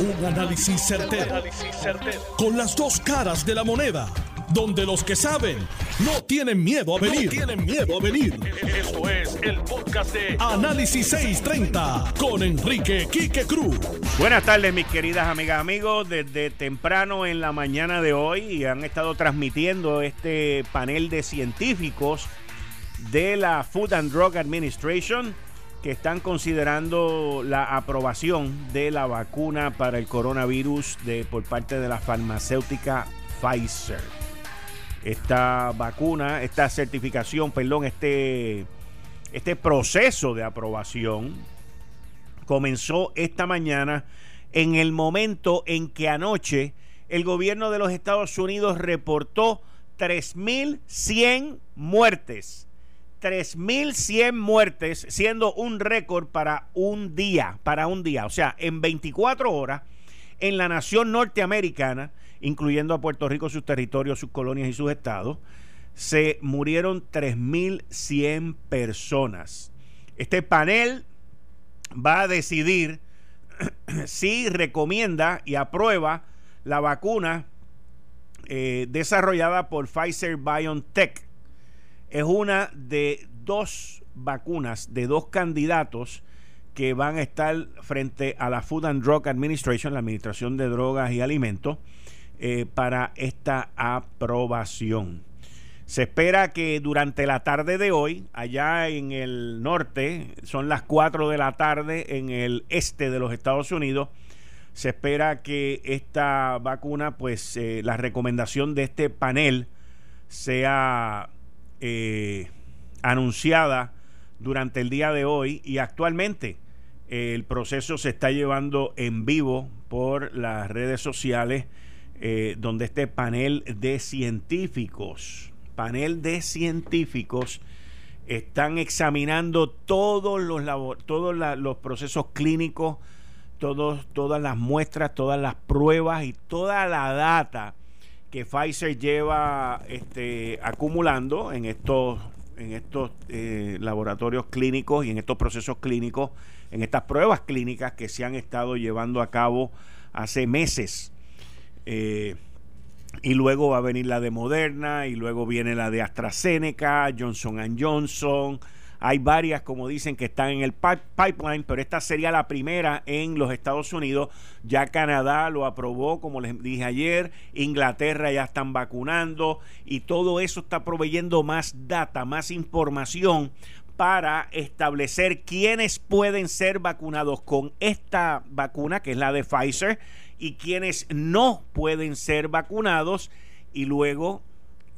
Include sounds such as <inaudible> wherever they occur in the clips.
Un análisis certero, Con las dos caras de la moneda. Donde los que saben no tienen miedo a venir. tienen miedo a venir. Esto es el podcast de Análisis 630 con Enrique Quique Cruz. Buenas tardes, mis queridas amigas, amigos. Desde temprano en la mañana de hoy han estado transmitiendo este panel de científicos de la Food and Drug Administration están considerando la aprobación de la vacuna para el coronavirus de, por parte de la farmacéutica Pfizer. Esta vacuna, esta certificación, perdón, este, este proceso de aprobación comenzó esta mañana en el momento en que anoche el gobierno de los Estados Unidos reportó 3.100 muertes 3.100 muertes, siendo un récord para un día, para un día. O sea, en 24 horas, en la nación norteamericana, incluyendo a Puerto Rico, sus territorios, sus colonias y sus estados, se murieron 3.100 personas. Este panel va a decidir <clears throat> si recomienda y aprueba la vacuna eh, desarrollada por Pfizer BioNTech es una de dos vacunas, de dos candidatos que van a estar frente a la Food and Drug Administration, la Administración de Drogas y Alimentos, eh, para esta aprobación. Se espera que durante la tarde de hoy, allá en el norte, son las 4 de la tarde en el este de los Estados Unidos, se espera que esta vacuna, pues eh, la recomendación de este panel sea eh, anunciada durante el día de hoy y actualmente eh, el proceso se está llevando en vivo por las redes sociales eh, donde este panel de científicos, panel de científicos, están examinando todos los, todos los procesos clínicos, todos, todas las muestras, todas las pruebas y toda la data que Pfizer lleva este, acumulando en estos, en estos eh, laboratorios clínicos y en estos procesos clínicos, en estas pruebas clínicas que se han estado llevando a cabo hace meses. Eh, y luego va a venir la de Moderna, y luego viene la de AstraZeneca, Johnson Johnson, hay varias, como dicen, que están en el pipeline, pero esta sería la primera en los Estados Unidos. Ya Canadá lo aprobó, como les dije ayer. Inglaterra ya están vacunando y todo eso está proveyendo más data, más información para establecer quiénes pueden ser vacunados con esta vacuna, que es la de Pfizer, y quiénes no pueden ser vacunados. Y luego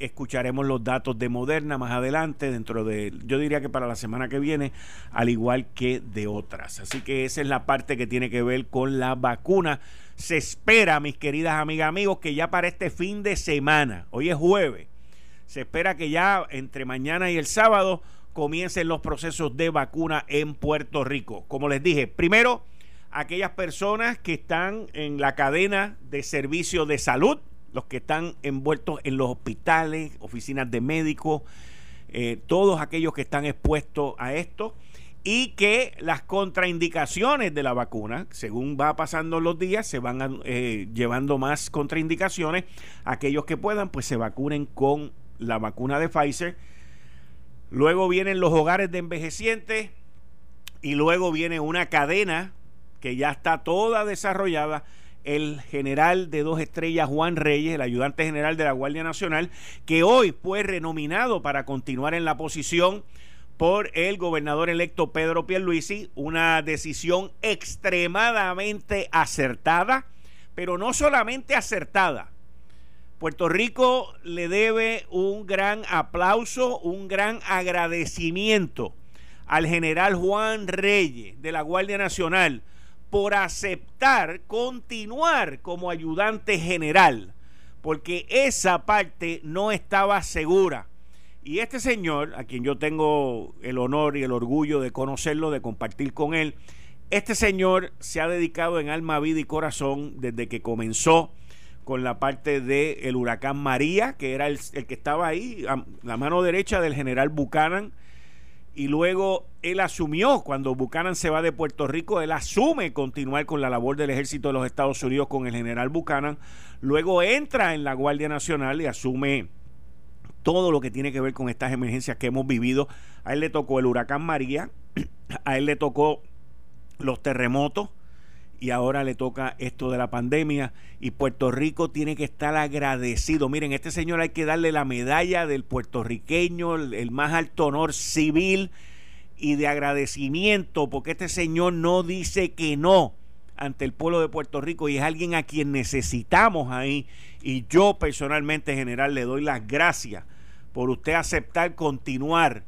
escucharemos los datos de Moderna más adelante, dentro de, yo diría que para la semana que viene, al igual que de otras. Así que esa es la parte que tiene que ver con la vacuna. Se espera, mis queridas amigas, amigos, que ya para este fin de semana, hoy es jueves, se espera que ya entre mañana y el sábado comiencen los procesos de vacuna en Puerto Rico. Como les dije, primero, aquellas personas que están en la cadena de servicio de salud, los que están envueltos en los hospitales, oficinas de médicos, eh, todos aquellos que están expuestos a esto y que las contraindicaciones de la vacuna, según va pasando los días, se van eh, llevando más contraindicaciones. Aquellos que puedan, pues se vacunen con la vacuna de Pfizer. Luego vienen los hogares de envejecientes y luego viene una cadena que ya está toda desarrollada el general de dos estrellas Juan Reyes, el ayudante general de la Guardia Nacional, que hoy fue renominado para continuar en la posición por el gobernador electo Pedro Pierluisi, una decisión extremadamente acertada, pero no solamente acertada. Puerto Rico le debe un gran aplauso, un gran agradecimiento al general Juan Reyes de la Guardia Nacional por aceptar continuar como ayudante general, porque esa parte no estaba segura. Y este señor, a quien yo tengo el honor y el orgullo de conocerlo, de compartir con él, este señor se ha dedicado en alma, vida y corazón desde que comenzó con la parte del el huracán María, que era el, el, que estaba ahí, a la mano derecha del general Buchanan, y luego él asumió, cuando Buchanan se va de Puerto Rico, él asume continuar con la labor del ejército de los Estados Unidos con el general Buchanan, luego entra en la Guardia Nacional y asume todo lo que tiene que ver con estas emergencias que hemos vivido. A él le tocó el huracán María, <clears throat> a él le tocó los terremotos y ahora le toca esto de la pandemia y Puerto Rico tiene que estar agradecido. Miren, este señor hay que darle la medalla del puertorriqueño, el, más alto honor civil y de agradecimiento porque este señor no dice que no ante el pueblo de Puerto Rico y es alguien a quien necesitamos ahí y yo personalmente general le doy las gracias por usted aceptar continuar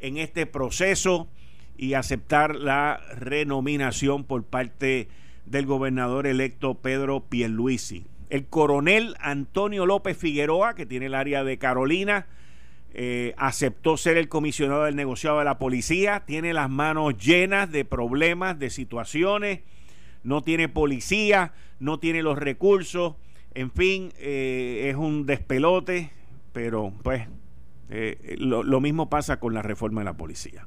en este proceso y aceptar la renominación por parte del gobernador electo Pedro Pierluisi. El coronel Antonio López Figueroa, que tiene el área de Carolina, eh, aceptó ser el comisionado del negociado de la policía, tiene las manos llenas de problemas, de situaciones, no tiene policía, no tiene los recursos, en fin, eh, es un despelote, pero pues eh, lo, mismo pasa con la reforma de la policía.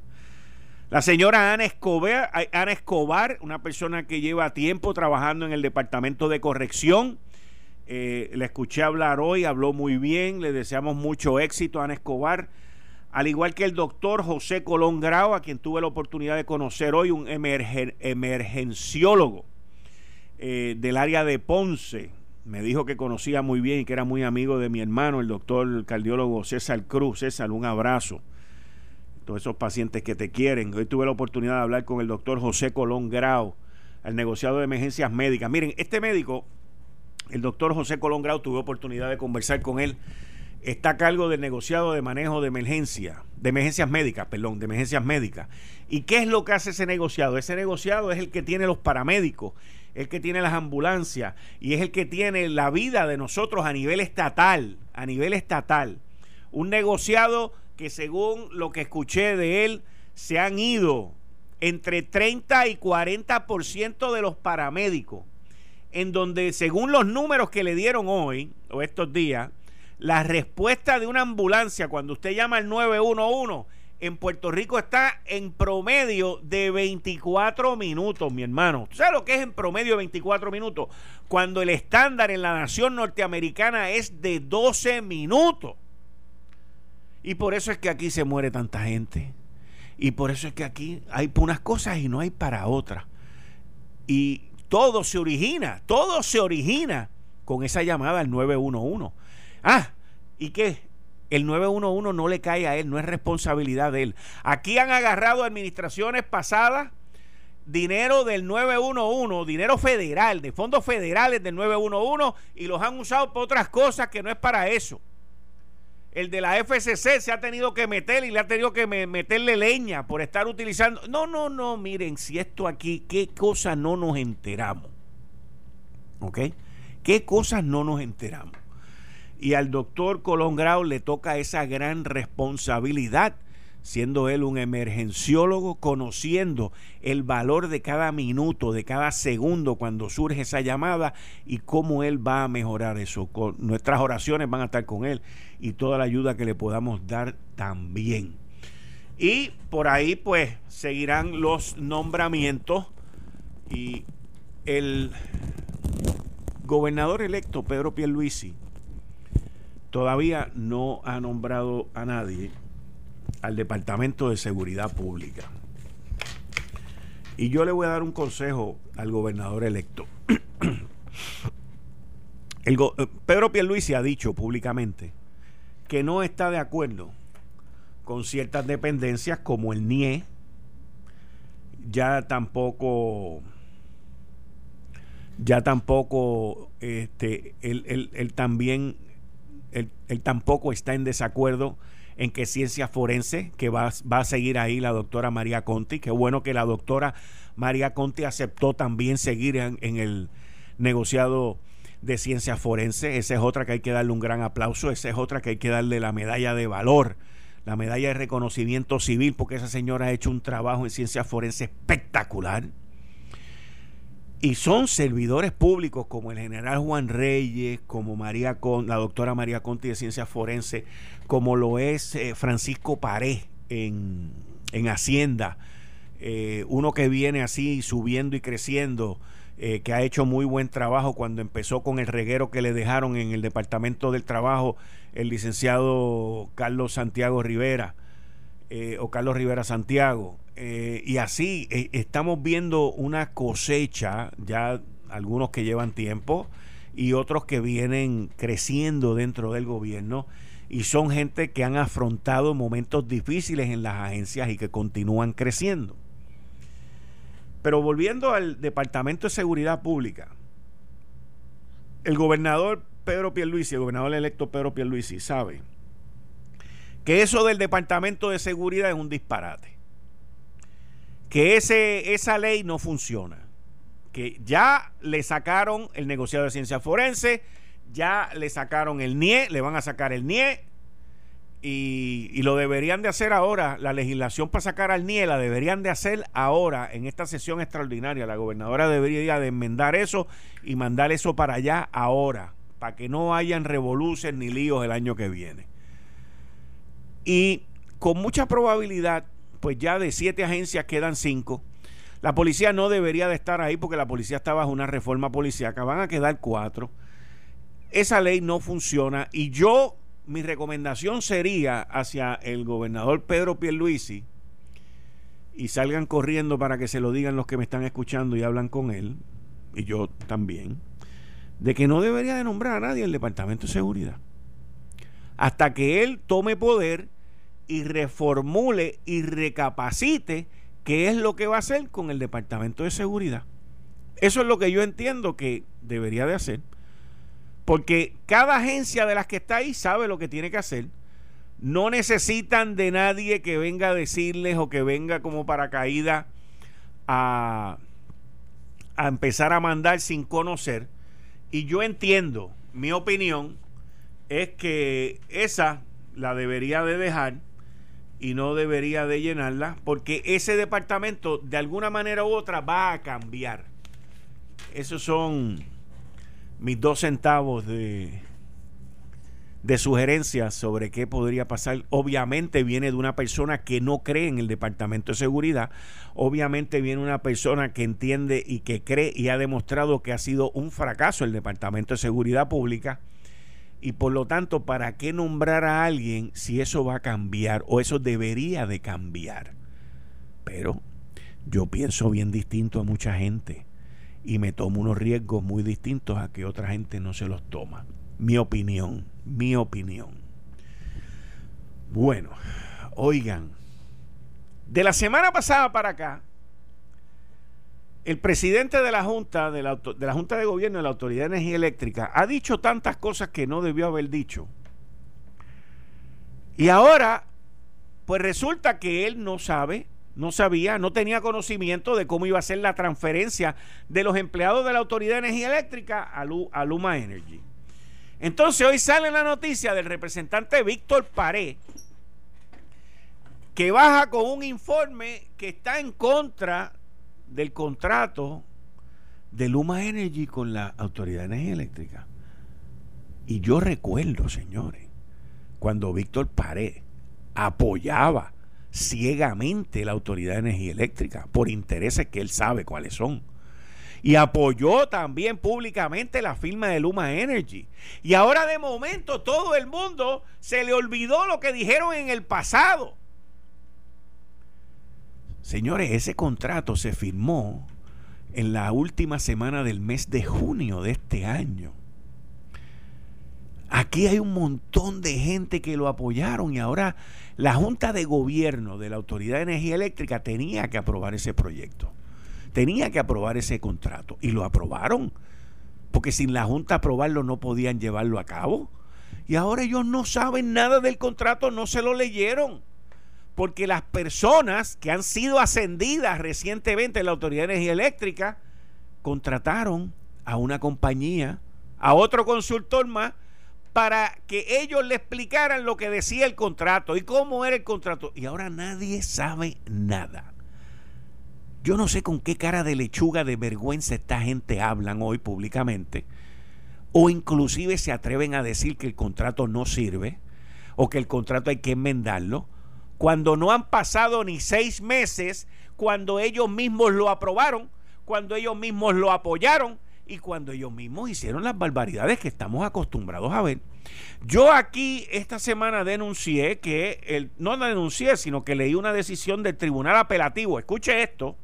La señora Ana Escobar, una persona que lleva tiempo trabajando en el departamento de corrección, eh, la escuché hablar hoy, habló muy bien, le deseamos mucho éxito a Ana Escobar, al igual que el doctor José Colón Grau, a quien tuve la oportunidad de conocer hoy, un emergenciólogo del área de Ponce, me dijo que conocía muy bien y que era muy amigo de mi hermano, el doctor cardiólogo César Cruz. César, un abrazo. Esos pacientes que te quieren. Hoy tuve la oportunidad de hablar con el doctor José Colón Grau, el negociado de emergencias médicas. Miren, este médico, el doctor José Colón Grau, tuve oportunidad de conversar con él. Está a cargo del negociado de manejo de emergencia, de emergencias médicas, perdón, de emergencias médicas. ¿Y qué es lo que hace ese negociado? Ese negociado es el que tiene los paramédicos el que tiene las ambulancias y es el que tiene la vida de nosotros a nivel estatal, a nivel estatal. Un negociado que según lo que escuché de él, se han ido entre 30 y 40% de los paramédicos, en donde según los números que le dieron hoy o estos días, la respuesta de una ambulancia cuando usted llama al 911 en Puerto Rico está en promedio de 24 minutos, mi hermano. ¿Sabes lo que es en promedio de 24 minutos? Cuando el estándar en la nación norteamericana es de 12 minutos. Y por eso es que aquí se muere tanta gente. Y por eso es que aquí hay unas cosas y no hay para otras. Y todo se origina, todo se origina con esa llamada al 911. Ah, ¿y qué? El 911 no le cae a él, no es responsabilidad de él. Aquí han agarrado administraciones pasadas dinero del 911, dinero federal, de fondos federales del 911 y los han usado para otras cosas que no es para eso. El de la FCC se ha tenido que meter y le ha tenido que meterle leña por estar utilizando. No, no, no, miren, si esto aquí, qué cosas no nos enteramos. ¿Ok? ¿Qué cosas no nos enteramos? Y al doctor Colón Grau le toca esa gran responsabilidad, siendo él un emergenciólogo, conociendo el valor de cada minuto, de cada segundo cuando surge esa llamada y cómo él va a mejorar eso. nuestras oraciones van a estar con él y toda la ayuda que le podamos dar también. Y por ahí pues seguirán los nombramientos y el gobernador electo Pedro Pierluisi todavía no ha nombrado a nadie al Departamento de Seguridad Pública. Y yo le voy a dar un consejo al gobernador electo. <clears throat> El eh, Pedro Pierluisi ha dicho públicamente que no está de acuerdo con ciertas dependencias como el NIE, ya tampoco ya tampoco este él, él también él, tampoco está en desacuerdo en que ciencia forense, que va, va, a seguir ahí la doctora María Conti. Qué bueno que la doctora María Conti aceptó también seguir en, el negociado de ciencia forense. Esa es otra que hay que darle un gran aplauso. Esa es otra que hay que darle la medalla de valor, la medalla de reconocimiento civil, porque esa señora ha hecho un trabajo en ciencia forense espectacular y son servidores públicos como el general Juan Reyes, como María Con, la doctora María Conti de Ciencias Forenses, como lo es eh, Francisco Paré en, en Hacienda, eh, uno que viene así subiendo y creciendo, eh, que ha hecho muy buen trabajo cuando empezó con el reguero que le dejaron en el Departamento del Trabajo el licenciado Carlos Santiago Rivera o Carlos Rivera Santiago. Y así estamos viendo una cosecha, ya algunos que llevan tiempo y otros que vienen creciendo dentro del gobierno y son gente que han afrontado momentos difíciles en las agencias y que continúan creciendo. Pero volviendo al Departamento de Seguridad Pública, el gobernador Pedro Pierluisi, el gobernador electo Pedro Pierluisi, sabe que eso del Departamento de Seguridad es un disparate. Que ese, esa ley no funciona. Que ya le sacaron el negociado de ciencia forense, ya le sacaron el NIE, le van a sacar el NIE, y, lo deberían de hacer ahora, la legislación para sacar al NIE la deberían de hacer ahora en esta sesión extraordinaria. La gobernadora debería de enmendar eso y mandar eso para allá ahora, para que no hayan revoluciones ni líos el año que viene. Y con mucha probabilidad, pues ya de siete agencias quedan cinco. La policía no debería de estar ahí porque la policía está bajo una reforma policíaca. Van a quedar cuatro. Esa ley no funciona y yo mi recomendación sería hacia el gobernador Pedro Pierluisi y salgan corriendo para que se lo digan los que me están escuchando y hablan con él, y yo también, de que no debería de nombrar a nadie el Departamento de Seguridad. Hasta que él tome poder y reformule y recapacite qué es lo que va a hacer con el Departamento de Seguridad. Eso es lo que yo entiendo que debería de hacer. Porque cada agencia de las que está ahí sabe lo que tiene que hacer. No necesitan de nadie que venga a decirles o que venga como paracaída a, a empezar a mandar sin conocer. Y yo entiendo, mi opinión es que esa la debería de dejar y no debería de llenarla porque ese departamento de alguna manera u otra va a cambiar. Esos son mis dos centavos de, sugerencias sobre qué podría pasar. Obviamente viene de una persona que no cree en el Departamento de Seguridad. Obviamente viene una persona que entiende y que cree y ha demostrado que ha sido un fracaso el Departamento de Seguridad Pública. Y por lo tanto, ¿para qué nombrar a alguien si eso va a cambiar o eso debería de cambiar? Pero yo pienso bien distinto a mucha gente y me tomo unos riesgos muy distintos a que otra gente no se los toma. Mi opinión, mi opinión. Bueno, oigan, de la semana pasada para acá, el presidente de la Junta, de la, Junta de Gobierno de la Autoridad de Energía Eléctrica, ha dicho tantas cosas que no debió haber dicho. Y ahora, pues resulta que él no sabe no sabía, no tenía conocimiento de cómo iba a ser la transferencia de los empleados de la Autoridad de Energía Eléctrica a, Luma Energy. Entonces hoy sale la noticia del representante Víctor Paré, que baja con un informe que está en contra del contrato de Luma Energy con la Autoridad de Energía Eléctrica. Y yo recuerdo, señores, cuando Víctor Paré apoyaba ciegamente la Autoridad de Energía Eléctrica por intereses que él sabe cuáles son. Y apoyó también públicamente la firma de Luma Energy. Y ahora de momento todo el mundo se le olvidó lo que dijeron en el pasado. Señores, ese contrato se firmó en la última semana del mes de junio de este año. Aquí hay un montón de gente que lo apoyaron y ahora la Junta de Gobierno de la Autoridad de Energía Eléctrica tenía que aprobar ese proyecto, tenía que aprobar ese contrato y lo aprobaron, porque sin la Junta aprobarlo no podían llevarlo a cabo. Y ahora ellos no saben nada del contrato, no se lo leyeron, porque las personas que han sido ascendidas recientemente en la Autoridad de Energía Eléctrica contrataron a una compañía, a otro consultor más, para que ellos le explicaran lo que decía el contrato y cómo era el contrato. Y ahora nadie sabe nada. Yo no sé con qué cara de lechuga de vergüenza esta gente hablan hoy públicamente. O inclusive se atreven a decir que el contrato no sirve o que el contrato hay que enmendarlo cuando no han pasado ni seis meses, cuando ellos mismos lo aprobaron, cuando ellos mismos lo apoyaron y cuando ellos mismos hicieron las barbaridades que estamos acostumbrados a ver. Yo aquí esta semana denuncié que, el, no denuncié, sino que leí una decisión del Tribunal Apelativo. Escuche esto,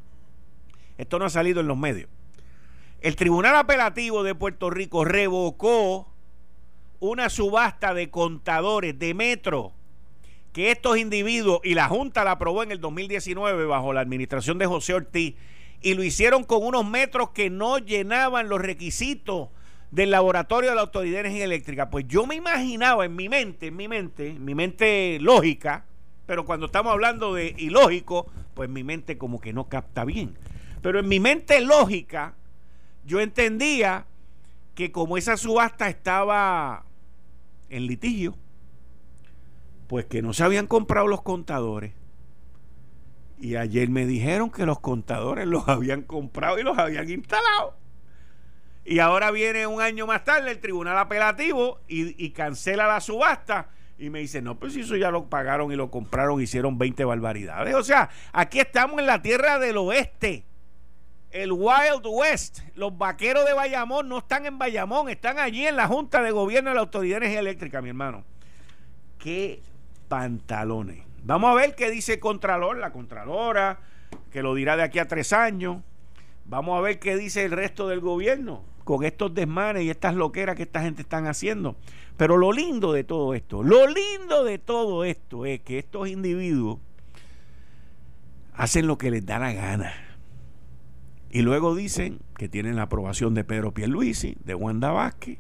esto no ha salido en los medios. El Tribunal Apelativo de Puerto Rico revocó una subasta de contadores de metro que estos individuos, y la Junta la aprobó en el 2019 bajo la administración de José Ortiz, y lo hicieron con unos metros que no llenaban los requisitos del laboratorio de la Autoridad de Energía Eléctrica. Pues yo me imaginaba en mi mente, en mi mente, en mi mente lógica, pero cuando estamos hablando de ilógico, pues mi mente como que no capta bien. Pero en mi mente lógica, yo entendía que como esa subasta estaba en litigio, pues que no se habían comprado los contadores. Y ayer me dijeron que los contadores los habían comprado y los habían instalado. Y ahora viene un año más tarde el tribunal apelativo y, cancela la subasta. Y me dice, no, pues si eso ya lo pagaron y lo compraron, hicieron 20 barbaridades. O sea, aquí estamos en la tierra del oeste. El Wild West. Los vaqueros de Bayamón no están en Bayamón, están allí en la Junta de Gobierno de la Autoridad de Energía Eléctrica, mi hermano. Qué pantalones. Vamos a ver qué dice Contralor, la Contralora, que lo dirá de aquí a tres años. Vamos a ver qué dice el resto del gobierno con estos desmanes y estas loqueras que esta gente están haciendo. Pero lo lindo de todo esto, lo lindo de todo esto es que estos individuos hacen lo que les da la gana. Y luego dicen que tienen la aprobación de Pedro Pierluisi, de Wanda Vázquez,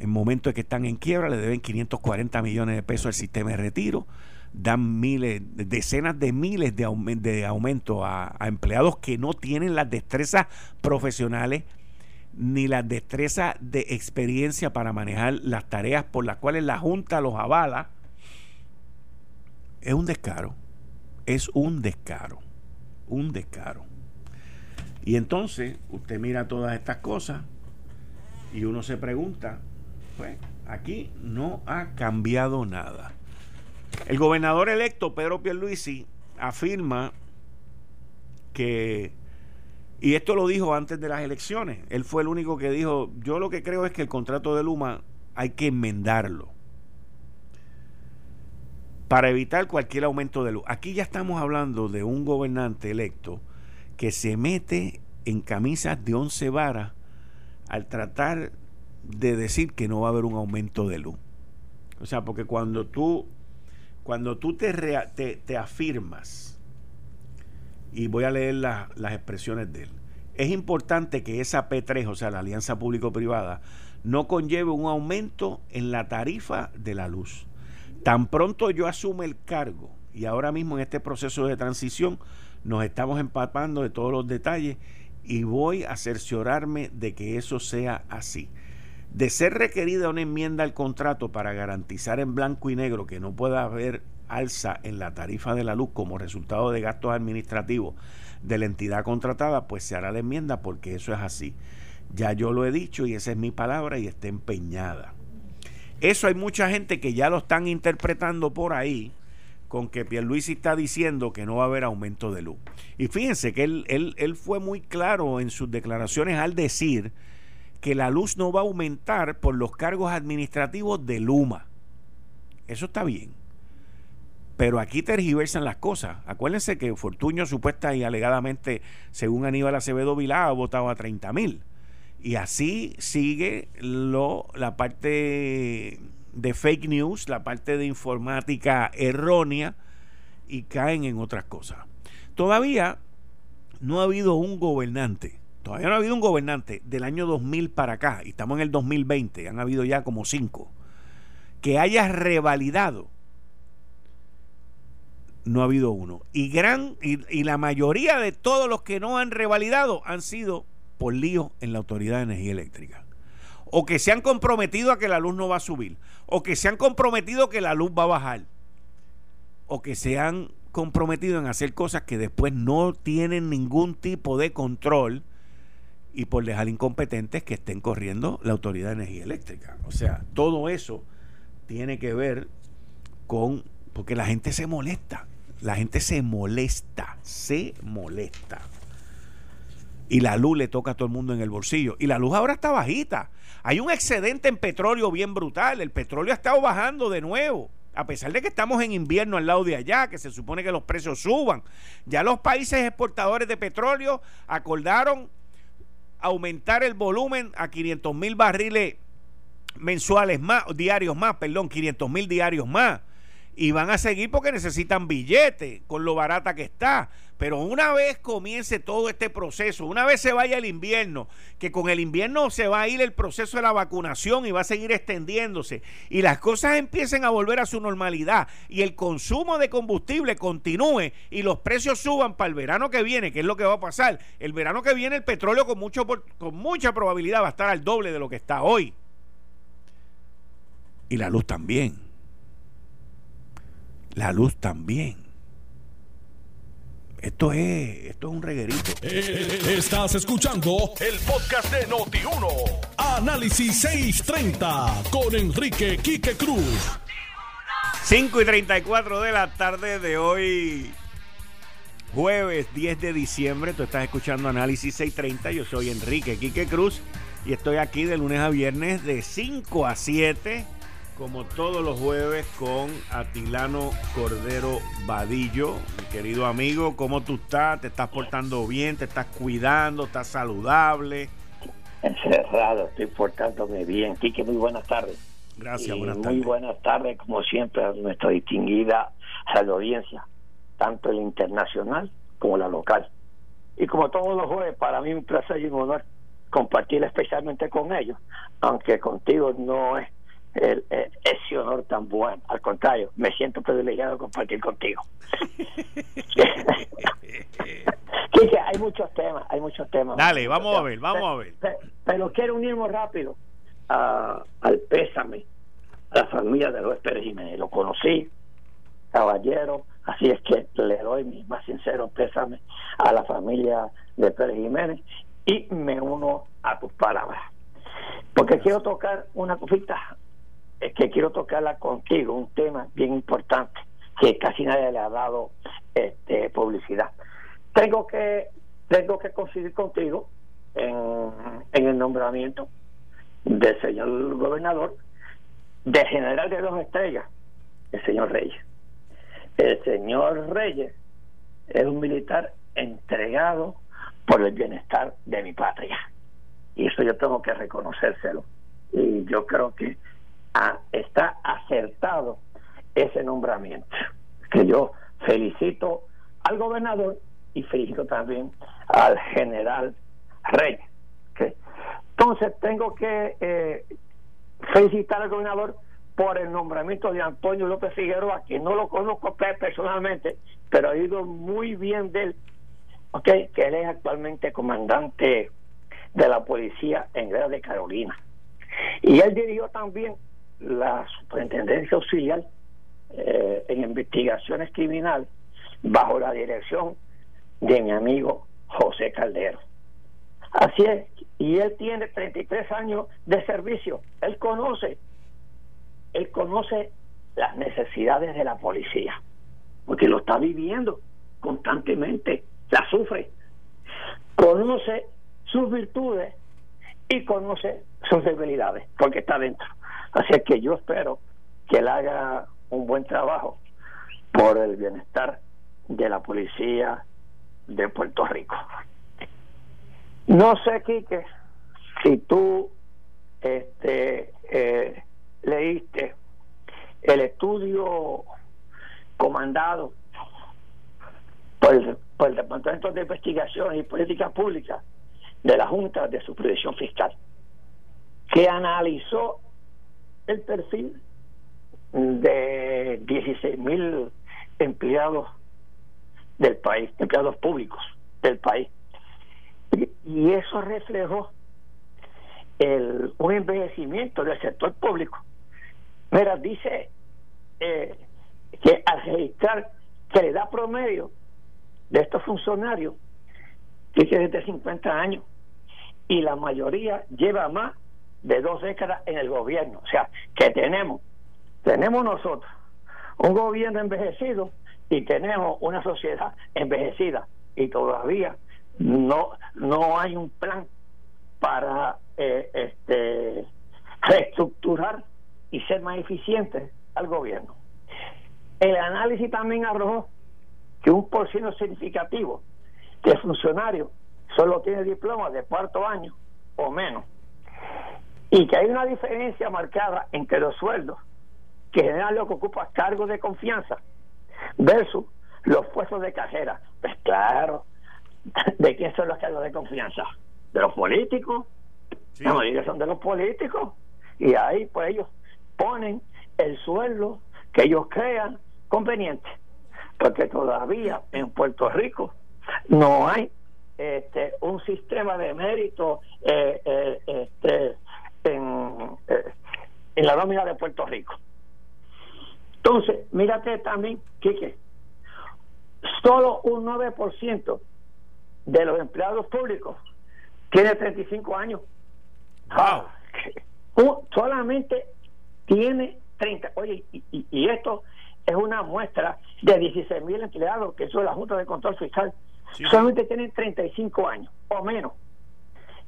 en momentos en que están en quiebra, le deben 540 millones de pesos al sistema de retiro, dan miles, decenas de miles de, de aumento a, a, empleados que no tienen las destrezas profesionales ni las destrezas de experiencia para manejar las tareas por las cuales la Junta los avala. Es un descaro, es un descaro, un descaro. Y entonces usted mira todas estas cosas y uno se pregunta, pues, aquí no ha cambiado nada. El gobernador electo, Pedro Pierluisi, afirma que, y esto lo dijo antes de las elecciones, él fue el único que dijo, yo lo que creo es que el contrato de Luma hay que enmendarlo para evitar cualquier aumento de luz. Aquí ya estamos hablando de un gobernante electo que se mete en camisas de once varas al tratar de decir que no va a haber un aumento de luz. O sea, porque cuando tú, cuando tú te, te, afirmas, y voy a leer las expresiones de él, es importante que esa P3, o sea, la alianza público-privada, no conlleve un aumento en la tarifa de la luz. Tan pronto yo asume el cargo, y ahora mismo en este proceso de transición nos estamos empapando de todos los detalles y voy a cerciorarme de que eso sea así de ser requerida una enmienda al contrato para garantizar en blanco y negro que no pueda haber alza en la tarifa de la luz como resultado de gastos administrativos de la entidad contratada, pues se hará la enmienda porque eso es así. Ya yo lo he dicho y esa es mi palabra y está empeñada. Eso hay mucha gente que ya lo están interpretando por ahí con que Pierluisi está diciendo que no va a haber aumento de luz. Y fíjense que él, él, él fue muy claro en sus declaraciones al decir que la luz no va a aumentar por los cargos administrativos de Luma. Eso está bien. Pero aquí tergiversan las cosas. Acuérdense que Fortuño supuesta y alegadamente, según Aníbal Acevedo Vilá, ha votado a 30 mil. Y así sigue lo, la parte de fake news, la parte de informática errónea y caen en otras cosas. Todavía no ha habido un gobernante Todavía no ha habido un gobernante del año 2000 para acá, y estamos en el 2020, han habido ya como cinco, que haya revalidado. No ha habido uno. Y, gran, y, la mayoría de todos los que no han revalidado han sido por lío en la Autoridad de Energía Eléctrica. O que se han comprometido a que la luz no va a subir. O que se han comprometido que la luz va a bajar. O que se han comprometido en hacer cosas que después no tienen ningún tipo de control y por dejar incompetentes que estén corriendo la Autoridad de Energía Eléctrica. O sea, todo eso tiene que ver con Porque la gente se molesta. La gente se molesta. Se molesta. Y la luz le toca a todo el mundo en el bolsillo. Y la luz ahora está bajita. Hay un excedente en petróleo bien brutal. El petróleo ha estado bajando de nuevo. A pesar de que estamos en invierno al lado de allá, que se supone que los precios suban. Ya los países exportadores de petróleo acordaron aumentar el volumen a 500 mil barriles mensuales más, diarios más, perdón, 500 mil diarios más. Y van a seguir porque necesitan billetes con lo barata que está. Pero una vez comience todo este proceso, una vez se vaya el invierno, que con el invierno se va a ir el proceso de la vacunación y va a seguir extendiéndose, y las cosas empiecen a volver a su normalidad y el consumo de combustible continúe y los precios suban para el verano que viene, que es lo que va a pasar. El verano que viene el petróleo con, mucho, con mucha probabilidad va a estar al doble de lo que está hoy. Y la luz también. La luz también. Esto es, esto es un reguerito. Eh, estás escuchando el podcast de Noti1. Análisis 630 con Enrique Quique Cruz. 5 y 34 de la tarde de hoy, jueves 10 de diciembre. Tú estás escuchando Análisis 630. Yo soy Enrique Quique Cruz y estoy aquí de lunes a viernes de 5 a 7 como todos los jueves, con Atilano Cordero Vadillo. Mi querido amigo, ¿cómo tú estás? ¿Te estás portando bien? ¿Te estás cuidando? ¿Estás saludable? Encerrado, estoy portándome bien. Quique, muy buenas tardes. Gracias, buenas tardes. Muy buenas tardes, como siempre, a nuestra distinguida audiencia, tanto la internacional como la local. Y como todos los jueves, para mí un placer y un honor compartir especialmente con ellos, aunque contigo no es el, ese honor tan bueno. Al contrario, me siento privilegiado de compartir contigo. <laughs> hay muchos temas, hay muchos temas. Dale, vamos a ver, vamos a ver. Pero, quiero unirme rápido al pésame a la familia de Luis Pérez Jiménez. Lo conocí, caballero, así es que le doy mi más sincero pésame a la familia de Pérez Jiménez y me uno a tus palabras. Porque quiero tocar una cosita es que quiero tocarla contigo, un tema bien importante que casi nadie le ha dado este, publicidad. Tengo que tengo que coincidir contigo en, en el nombramiento del señor gobernador de general de dos estrellas, el señor Reyes. El señor Reyes es un militar entregado por el bienestar de mi patria. Y eso yo tengo que reconocérselo. Y yo creo que está acertado ese nombramiento. Que yo felicito al gobernador y felicito también al general Reyes. Entonces tengo que eh, felicitar al gobernador por el nombramiento de Antonio López Figueroa, que no lo conozco personalmente, pero he ido muy bien de él, okay, que él es actualmente comandante de la policía en Guerra de Carolina. Y él dirigió también la superintendencia auxiliar eh, en investigaciones criminales bajo la dirección de mi amigo José Caldero. Así es, y él tiene 33 años de servicio, él conoce, él conoce las necesidades de la policía, porque lo está viviendo constantemente, la sufre, conoce sus virtudes y conoce sus debilidades, porque está dentro. Así que yo espero que él haga un buen trabajo por el bienestar de la policía de Puerto Rico. No sé, Quique, si tú este, eh, leíste el estudio comandado por el, por el Departamento de Investigación y Política Pública de la Junta de Supervisión Fiscal, que analizó el perfil de 16 mil empleados del país, empleados públicos del país. Y eso reflejó el, un envejecimiento del sector público. Mira, dice eh, que al registrar que le da promedio de estos funcionarios, que es de 50 años, y la mayoría lleva más de dos décadas en el gobierno. O sea, que tenemos, tenemos nosotros un gobierno envejecido y tenemos una sociedad envejecida y todavía no no hay un plan para eh, este reestructurar y ser más eficiente al gobierno. El análisis también arrojó que un porcentaje significativo de funcionarios solo tiene diploma de cuarto año o menos y que hay una diferencia marcada entre los sueldos que generan lo que ocupa cargos de confianza versus los puestos de cajera. Pues claro, <laughs> ¿de quién son los cargos de confianza? ¿De los políticos? No, son de los políticos. Y ahí pues ellos ponen el sueldo que ellos crean conveniente. Porque todavía en Puerto Rico no hay este, un sistema de mérito eh, eh, este, en, eh, en la nómina de Puerto Rico. Entonces, mírate también, Quique, solo un 9% de los empleados públicos tiene 35 años. Wow. solamente tiene 30. Oye, y, esto es una muestra de 16 mil empleados, que es la Junta de Control Fiscal. Solamente tienen 35 años o menos.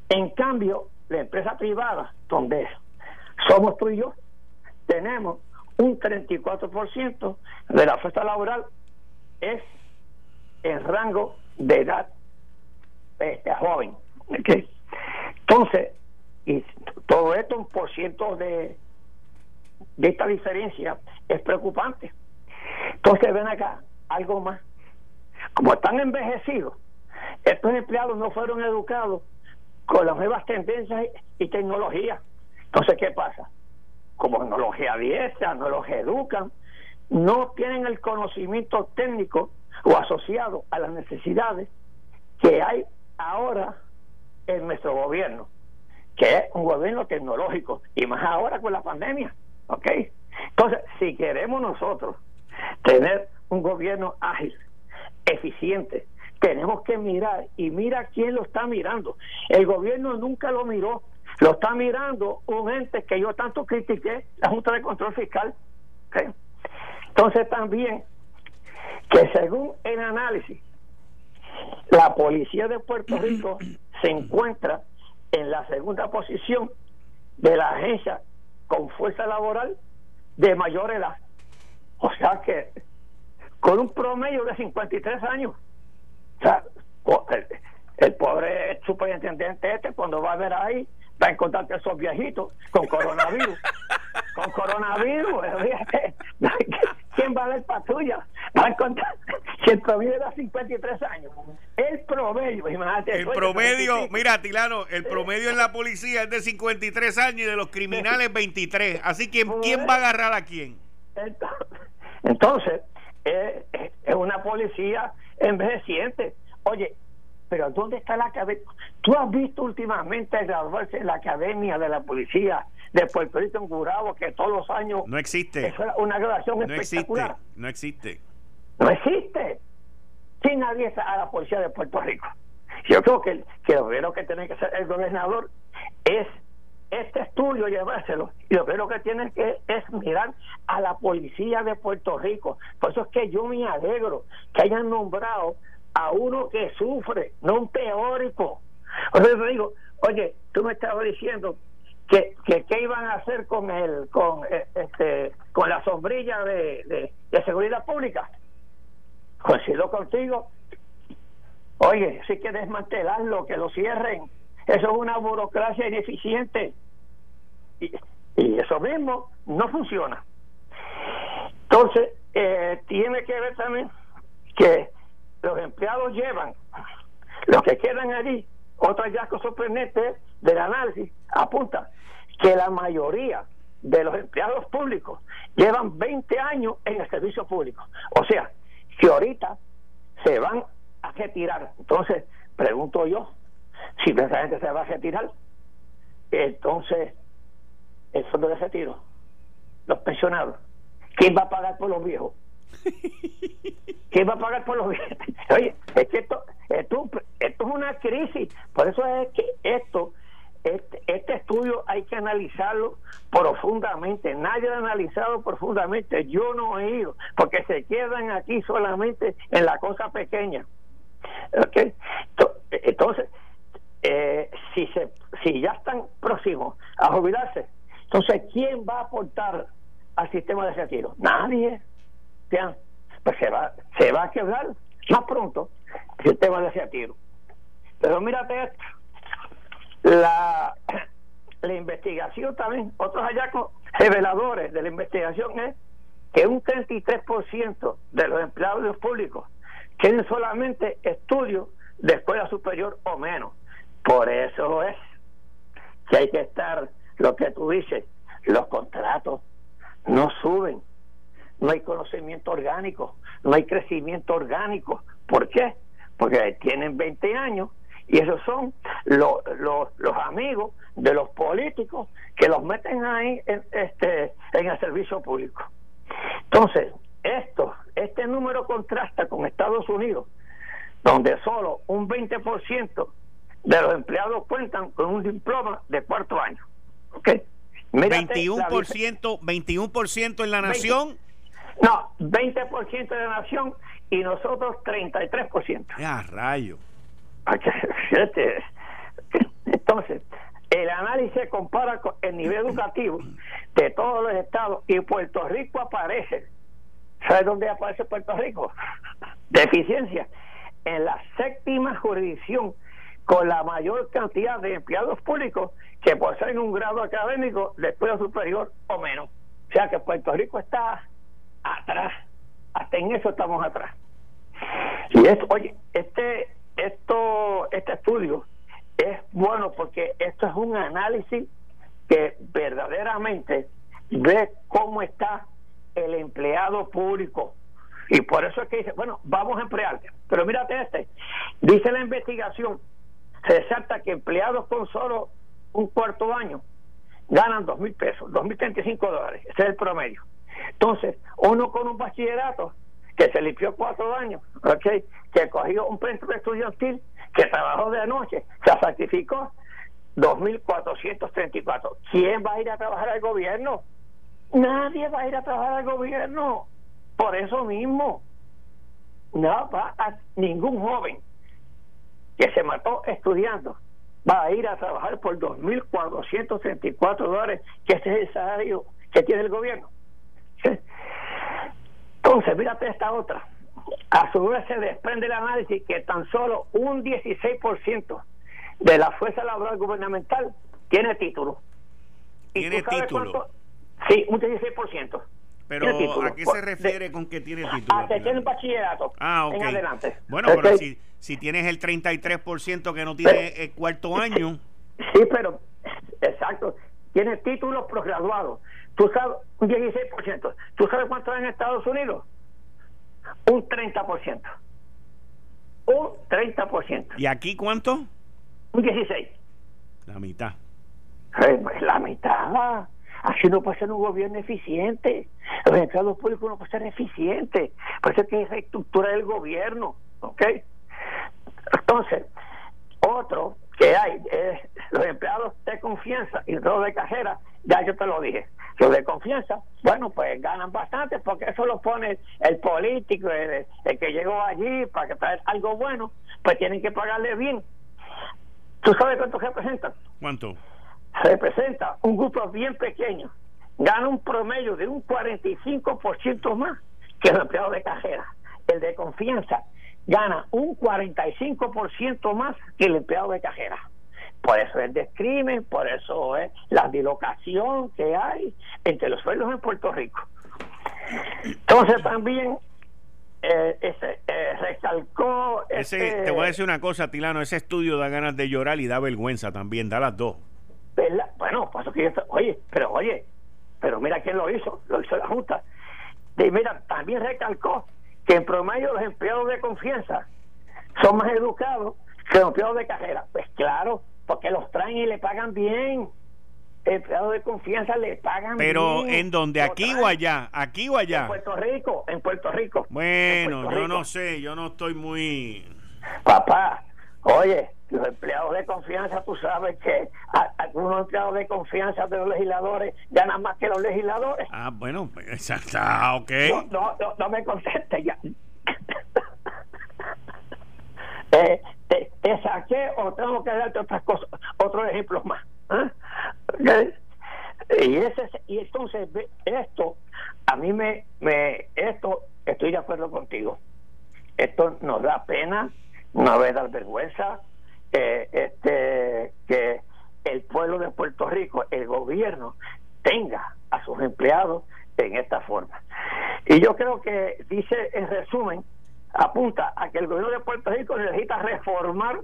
En cambio, la empresa privada, donde somos tú y yo, tenemos un 34% de la fuerza laboral es en rango de edad este, joven. Entonces, y todo esto, un por ciento de, de esta diferencia es preocupante. Entonces, ven acá, algo más. Como están envejecidos, estos empleados no fueron educados con las nuevas tendencias y tecnologías. Entonces, ¿qué pasa? Como no los adiestran, no los educan, no tienen el conocimiento técnico o asociado a las necesidades que hay ahora en nuestro gobierno, que es un gobierno tecnológico, y más ahora con la pandemia. ¿Ok? Entonces, si queremos nosotros tener un gobierno ágil, eficiente, tenemos que mirar y mira quién lo está mirando. El gobierno nunca lo miró, lo está mirando un ente que yo tanto critiqué, la Junta de Control Fiscal. Entonces también que según el análisis, la policía de Puerto Rico <clears throat> se encuentra en la segunda posición de la agencia con fuerza laboral de mayor edad. O sea que con un promedio de 53 años. Sea, el, pobre superintendente este cuando va a ver ahí va a encontrar que esos viejitos con coronavirus. <laughs> con coronavirus, ¿quién va a ver patrulla? Va a encontrar si el promedio era 53 años. El promedio, imagínate. El promedio, mira, Tilano, el promedio en la policía es de 53 años y de los criminales 23. Así que, ¿quién va a agarrar a quién? Entonces, es, es una policía envejeciente. Oye, pero ¿dónde está la academia? ¿Tú has visto últimamente graduarse en la academia de la policía de Puerto Rico en Gurabo que todos los años... No existe. Es una graduación no espectacular. Existe, no existe. No existe. Si nadie está a la policía de Puerto Rico. Yo creo que, que lo primero que tiene que hacer el gobernador es este estudio llevárselo y lo primero que tiene que es mirar a la policía de Puerto Rico. Por eso es que yo me alegro que hayan nombrado a uno que sufre, no un teórico. O sea, yo digo, oye, tú me estabas diciendo que, que qué iban a hacer con el con eh, este con la sombrilla de, de, seguridad pública. Coincido contigo. Oye, sí que desmantelarlo, que lo cierren. Eso es una burocracia ineficiente. Y, eso mismo no funciona. Entonces, eh, tiene que ver también que los empleados llevan, los que quedan allí, otro hallazgo sorprendente del análisis apunta que la mayoría de los empleados públicos llevan 20 años en el servicio público. O sea, que ahorita se van a retirar. Entonces, pregunto yo, si esa gente se va a retirar, entonces, el fondo de retiro, los pensionados, ¿quién va a pagar por los viejos? <laughs> ¿Quién va a pagar por los billetes? <laughs> Oye, es que esto, esto, esto es una crisis. Por eso es que esto, este, este estudio hay que analizarlo profundamente. Nadie lo ha analizado profundamente. Yo no he ido, porque se quedan aquí solamente en la cosa pequeña. ¿Okay? Entonces, eh, si, se, si ya están próximos a jubilarse, entonces, ¿quién va a aportar al sistema de retiro? Nadie. Pues se va, se va a quebrar más pronto el sistema de retiro. Pero mírate esto. La, la investigación también, otros hallazgos reveladores de la investigación es que un 33% de los empleados públicos tienen solamente estudios de escuela superior o menos. Por eso es que hay que estar, lo que tú dices, los contratos no suben, no hay conocimiento orgánico, no hay crecimiento orgánico. ¿Por qué? Porque tienen 20 años y esos son los, los, amigos de los políticos que los meten ahí en, este, en el servicio público. Entonces, esto, este número contrasta con Estados Unidos, donde solo un 20% de los empleados cuentan con un diploma de cuarto año. ¿Ok? 21%, 21% en la nación. no, 20% de la nación y nosotros 33%. Ya, rayo. Entonces, el análisis compara con el nivel educativo de todos los estados y Puerto Rico aparece. ¿Sabes dónde aparece Puerto Rico? Deficiencia. En la séptima jurisdicción con la mayor cantidad de empleados públicos que poseen un grado académico de superior o menos. O sea que Puerto Rico está atrás. Hasta en eso estamos atrás. Y esto, oye, este esto este estudio es bueno porque esto es un análisis que verdaderamente ve cómo está el empleado público y por eso es que dice, bueno, vamos a emplearte. Pero mírate este, dice la investigación, se resalta que empleados con solo un cuarto año ganan dos mil pesos, dos mil treinta y cinco dólares, ese es el promedio. Entonces, uno con un bachillerato que se limpió cuatro años, ¿okay? que cogió un préstamo estudiantil, que trabajó de noche, se sacrificó 2.434. ¿Quién va a ir a trabajar al gobierno? Nadie va a ir a trabajar al gobierno. Por eso mismo, no va a ningún joven que se mató estudiando va a ir a trabajar por 2.434 dólares, que ese es el salario que tiene el gobierno. Entonces, mírate esta otra. A su vez se desprende el análisis que tan solo un 16% de la fuerza laboral gubernamental tiene título. ¿Tiene título? Sí, un 16%. Pero ¿a qué se refiere con que tiene título? A que tiene un bachillerato. Ah, En adelante. Bueno, pero si, si tienes el 33% que no tiene el cuarto año. Sí, pero, exacto. Tiene títulos posgraduados. Tú sabes, un 16%. ¿Tú sabes cuánto hay en Estados Unidos? Un 30%. Un 30%. ¿Y aquí cuánto? Un 16%. La mitad. Pues la mitad. Así no puede ser un gobierno eficiente. Los empleados públicos no pueden ser eficientes. Por eso es que es estructura del gobierno. ¿Ok? Entonces, otro que hay es los empleados de confianza y los de cajera, ya yo te lo dije. Los de confianza, bueno, pues ganan bastante porque eso lo pone el político, el, que llegó allí para que traer algo bueno, pues tienen que pagarle bien. ¿Tú sabes cuánto representan? ¿Cuánto? Representa un grupo bien pequeño. Gana un promedio de un 45% más que el empleado de cajera. El de confianza gana un 45% más que el empleado de cajera. Por eso es descrimen, por eso es la dilocación que hay entre los sueldos en Puerto Rico. Entonces también eh, ese, eh, recalcó... Ese, te voy a decir una cosa, Tilano, ese estudio da ganas de llorar y da vergüenza también, da las dos. Bueno, pues que oye, pero oye, pero mira quién lo hizo, lo hizo la Junta. Y mira, también recalcó que en promedio los empleados de confianza son más educados que los empleados de carrera. Pues claro, porque los traen y le pagan bien. Empleados de confianza le pagan Pero en donde, aquí o allá, aquí o allá. En Puerto Rico, en Puerto Rico. Bueno, yo no sé, yo no estoy muy. Papá, Oye, los empleados de confianza, tú sabes que algunos empleados de confianza de los legisladores ganan más que los legisladores. Ah, bueno, exacto, ah, ok. No, no, no, me contestes ya. <laughs> eh, te, saqué o tengo que darte otras cosas, otros ejemplos más. ¿ah? Y, ese, y entonces esto, a mí me, me, esto, estoy de acuerdo contigo. Esto nos da pena, no debe dar vergüenza, eh, este, que el pueblo de Puerto Rico, el gobierno, tenga a sus empleados en esta forma. Y yo creo que dice en resumen, apunta a que el gobierno de Puerto Rico necesita reformar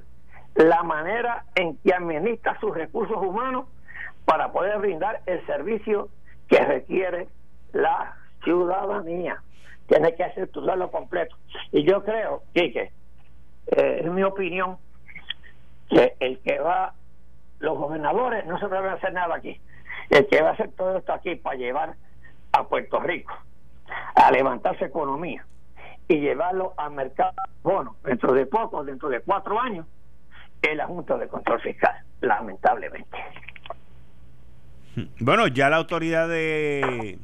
la manera en que administra sus recursos humanos para poder brindar el servicio que requiere la ciudadanía. Tiene que hacer lo completo. Y yo creo, Quique, eh, es mi opinión, que el que va, los gobernadores no se van a hacer nada aquí. El que va a hacer todo esto aquí para llevar a Puerto Rico a levantar su economía y llevarlo al mercado bueno dentro de poco, dentro de cuatro años, es la Junta de Control Fiscal, lamentablemente. Bueno, ya la autoridad de,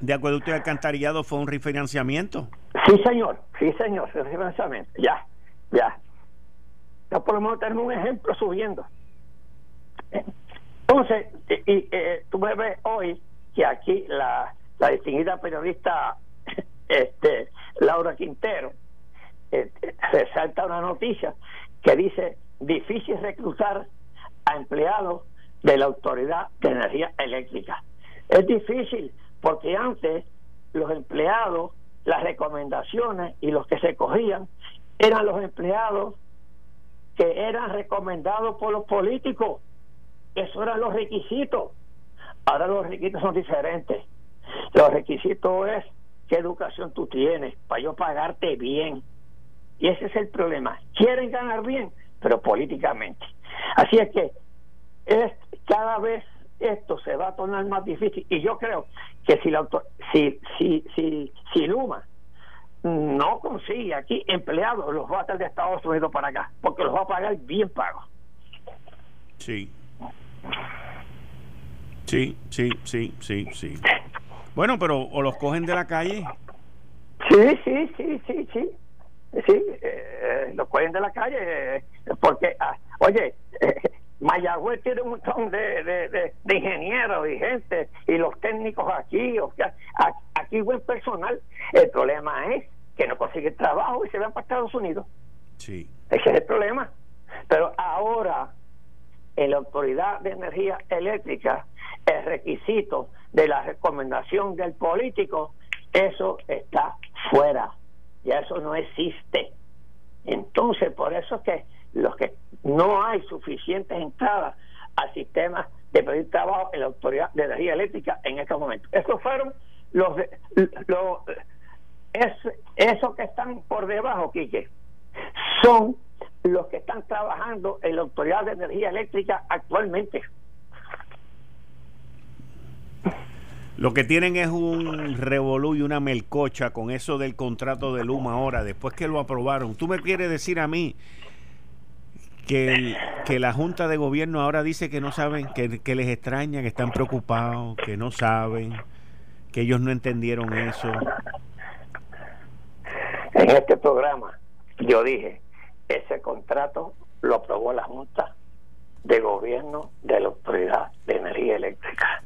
de acueducto y alcantarillado fue un refinanciamiento. Sí, señor, sí, señor, refinanciamiento, ya. Por lo menos tenemos un ejemplo subiendo. Entonces, y, eh, tú me ves hoy que aquí la, distinguida periodista <laughs> este, Laura Quintero eh, resalta una noticia que dice difícil reclutar a empleados de la Autoridad de Energía Eléctrica. Es difícil porque antes los empleados, las recomendaciones y los que se cogían eran los empleados que eran recomendados por los políticos. Esos eran los requisitos. Ahora los requisitos son diferentes. Los requisitos es qué educación tú tienes para yo pagarte bien. Y ese es el problema. Quieren ganar bien, pero políticamente. Así es que es cada vez esto se va a tornar más difícil y yo creo que si la si si si si Luma no consigue aquí empleados los va a traer de Estados Unidos para acá porque los va a pagar bien pagos sí. Sí sí sí sí sí. Bueno pero o los cogen de la calle. Sí sí sí sí sí. Sí eh, los cogen de la calle eh, porque ah, oye eh, <laughs> Mayagüez tiene un montón de, de, de, ingenieros y gente, y los técnicos aquí, o sea, aquí buen personal. El problema es que no consiguen trabajo y se van para Estados Unidos. Sí. Ese es el problema. Pero ahora, en la Autoridad de Energía Eléctrica, el requisito de la recomendación del político, eso está fuera. Ya eso no existe. Entonces, por eso es que los que no hay suficientes entradas al sistema de pedir trabajo en la Autoridad de Energía Eléctrica en estos momentos. Esos fueron los, los es, esos que están por debajo, Quique, son los que están trabajando en la Autoridad de Energía Eléctrica actualmente. Lo que tienen es un revolú y una melcocha con eso del contrato de Luma ahora, después que lo aprobaron. ¿Tú me quieres decir a mí que, que la Junta de Gobierno ahora dice que no saben, que, que les extraña, que están preocupados, que no saben, que ellos no entendieron eso? En este programa yo dije, ese contrato lo aprobó la Junta de Gobierno de la Autoridad de Energía Eléctrica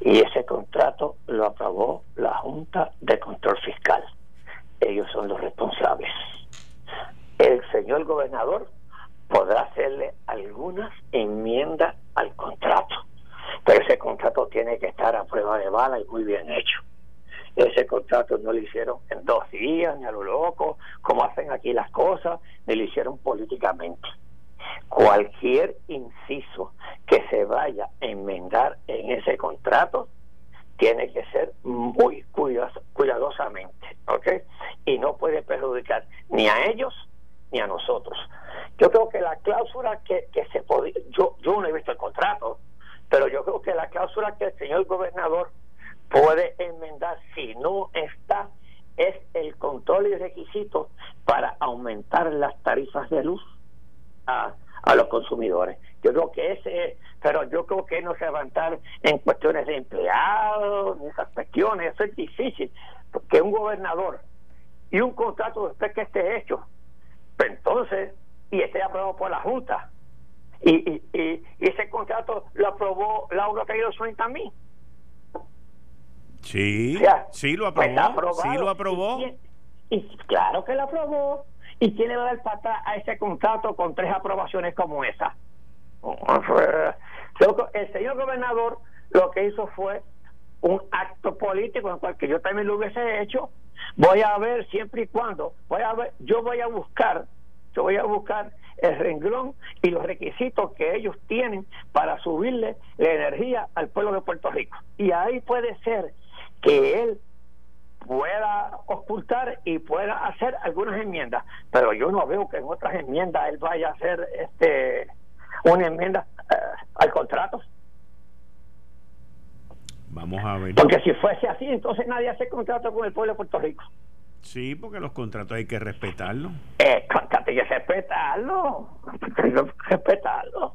y ese contrato lo aprobó la Junta de Control Fiscal. Ellos son los responsables. El señor gobernador podrá hacerle algunas enmiendas al contrato, pero ese contrato tiene que estar a prueba de bala y muy bien hecho. Ese contrato no lo hicieron en dos días, ni a lo loco, como hacen aquí las cosas, ni lo hicieron políticamente. Cualquier inciso que se vaya a enmendar en ese contrato tiene que ser muy cuidadosamente, ¿ok? Y no puede perjudicar ni a ellos ni a nosotros. Yo creo que la cláusula que, que se podía, yo, yo no he visto el contrato, pero yo creo que la cláusula que el señor gobernador puede enmendar si no está es el control y requisito para aumentar las tarifas de luz a, a los consumidores. Yo creo que ese, pero yo creo que no se levantar en cuestiones de empleados, ni esas cuestiones, eso es difícil, porque un gobernador y un contrato después que esté hecho, pues entonces, y esté aprobado por la Junta, y, y, ese contrato lo aprobó Laura Taylor Swain también. Sí, sí lo pues aprobó, sí lo aprobó. Y, claro que lo aprobó. ¿Y quién le va a dar pata a ese contrato con tres aprobaciones como esa? El señor gobernador lo que hizo fue un acto político en el cual que yo también lo hubiese hecho. Voy a ver siempre y cuando, voy a ver, yo voy a buscar, yo voy a buscar el renglón y los requisitos que ellos tienen para subirle la energía al pueblo de Puerto Rico. Y ahí puede ser que él pueda ocultar y pueda hacer algunas enmiendas, pero yo no veo que en otras enmiendas él vaya a hacer este una enmienda eh, al contrato. Vamos a ver. Porque si fuese así, entonces nadie hace contrato con el pueblo de Puerto Rico. Sí, porque los contratos hay que respetarlos. Eh, hay que respetarlo. Hay que respetarlo.